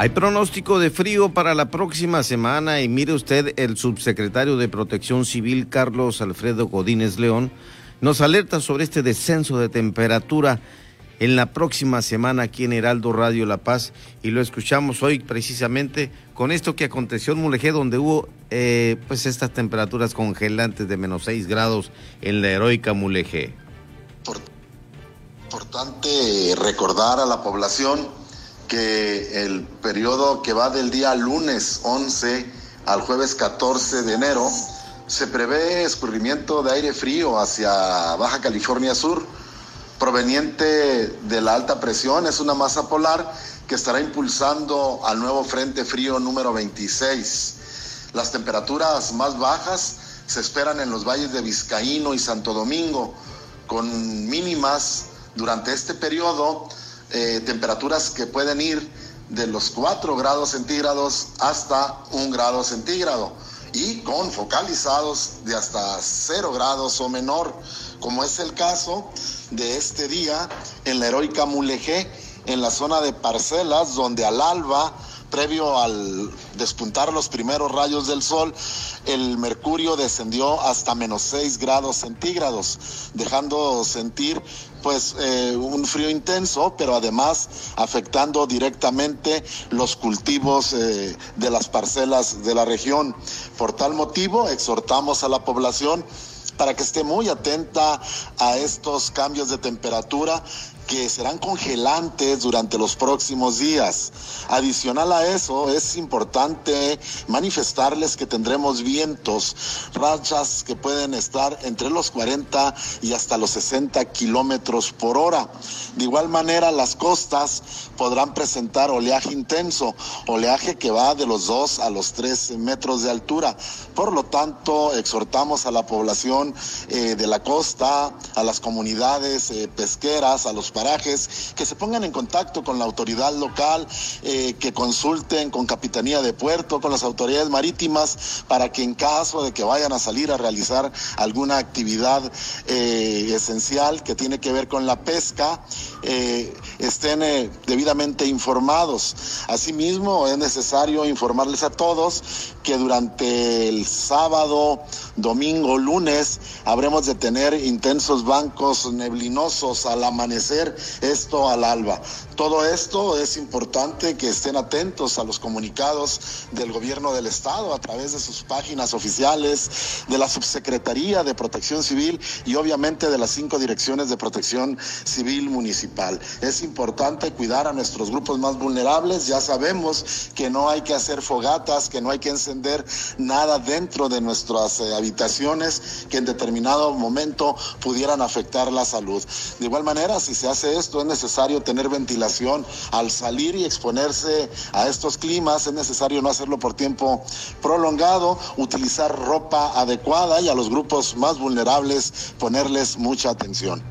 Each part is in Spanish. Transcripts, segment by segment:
Hay pronóstico de frío para la próxima semana y mire usted, el subsecretario de Protección Civil, Carlos Alfredo Godínez León, nos alerta sobre este descenso de temperatura en la próxima semana aquí en Heraldo Radio La Paz y lo escuchamos hoy precisamente con esto que aconteció en Mulegé donde hubo eh, pues estas temperaturas congelantes de menos 6 grados en la heroica Mulegé. Importante recordar a la población que el periodo que va del día lunes 11 al jueves 14 de enero se prevé escurrimiento de aire frío hacia Baja California Sur proveniente de la alta presión. Es una masa polar que estará impulsando al nuevo frente frío número 26. Las temperaturas más bajas se esperan en los valles de Vizcaíno y Santo Domingo, con mínimas durante este periodo eh, temperaturas que pueden ir de los 4 grados centígrados hasta 1 grado centígrado y con focalizados de hasta 0 grados o menor, como es el caso de este día en la heroica Mulegé, en la zona de parcelas, donde al alba, previo al despuntar los primeros rayos del sol, el mercurio descendió hasta menos 6 grados centígrados, dejando sentir pues eh, un frío intenso, pero además afectando directamente los cultivos eh, de las parcelas de la región. Por tal motivo, exhortamos a la población para que esté muy atenta a estos cambios de temperatura que serán congelantes durante los próximos días. Adicional a eso, es importante manifestarles que tendremos vientos, rachas que pueden estar entre los 40 y hasta los 60 kilómetros por hora. De igual manera, las costas podrán presentar oleaje intenso, oleaje que va de los 2 a los 3 metros de altura. Por lo tanto, exhortamos a la población eh, de la costa, a las comunidades eh, pesqueras, a los que se pongan en contacto con la autoridad local, eh, que consulten con Capitanía de Puerto, con las autoridades marítimas, para que en caso de que vayan a salir a realizar alguna actividad esencial que tiene que ver con la pesca, estén debidamente informados. Asimismo, es necesario informarles a todos que durante el sábado, domingo, lunes, habremos de tener intensos bancos neblinosos al amanecer, esto al alba. Todo esto es importante que estén atentos a los comunicados del gobierno del estado a través de sus páginas oficiales, de la subsecretaría de Protección Civil y obviamente de las cinco direcciones de protección civil municipal. Es importante cuidar a nuestros grupos más vulnerables. Ya sabemos que no hay que hacer fogatas, que no hay que encender nada dentro de nuestras eh, habitaciones que en determinado momento pudieran afectar la salud. De igual manera, si se hace esto, es necesario tener ventilación. Al salir y exponerse a estos climas, es necesario no hacerlo por tiempo prolongado, utilizar ropa adecuada y a los grupos más vulnerables ponerles mucha atención.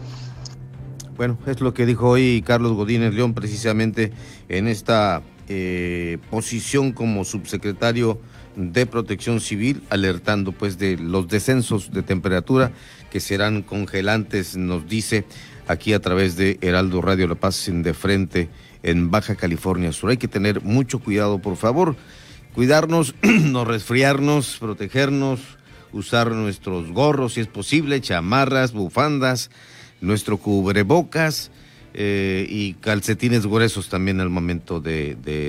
Bueno, es lo que dijo hoy Carlos Godínez León precisamente en esta eh, posición como subsecretario de Protección Civil, alertando pues de los descensos de temperatura que serán congelantes, nos dice aquí a través de Heraldo Radio La Paz en de frente en Baja California Sur. Hay que tener mucho cuidado, por favor, cuidarnos, no resfriarnos, protegernos, usar nuestros gorros si es posible, chamarras, bufandas, nuestro cubrebocas eh, y calcetines gruesos también al momento de,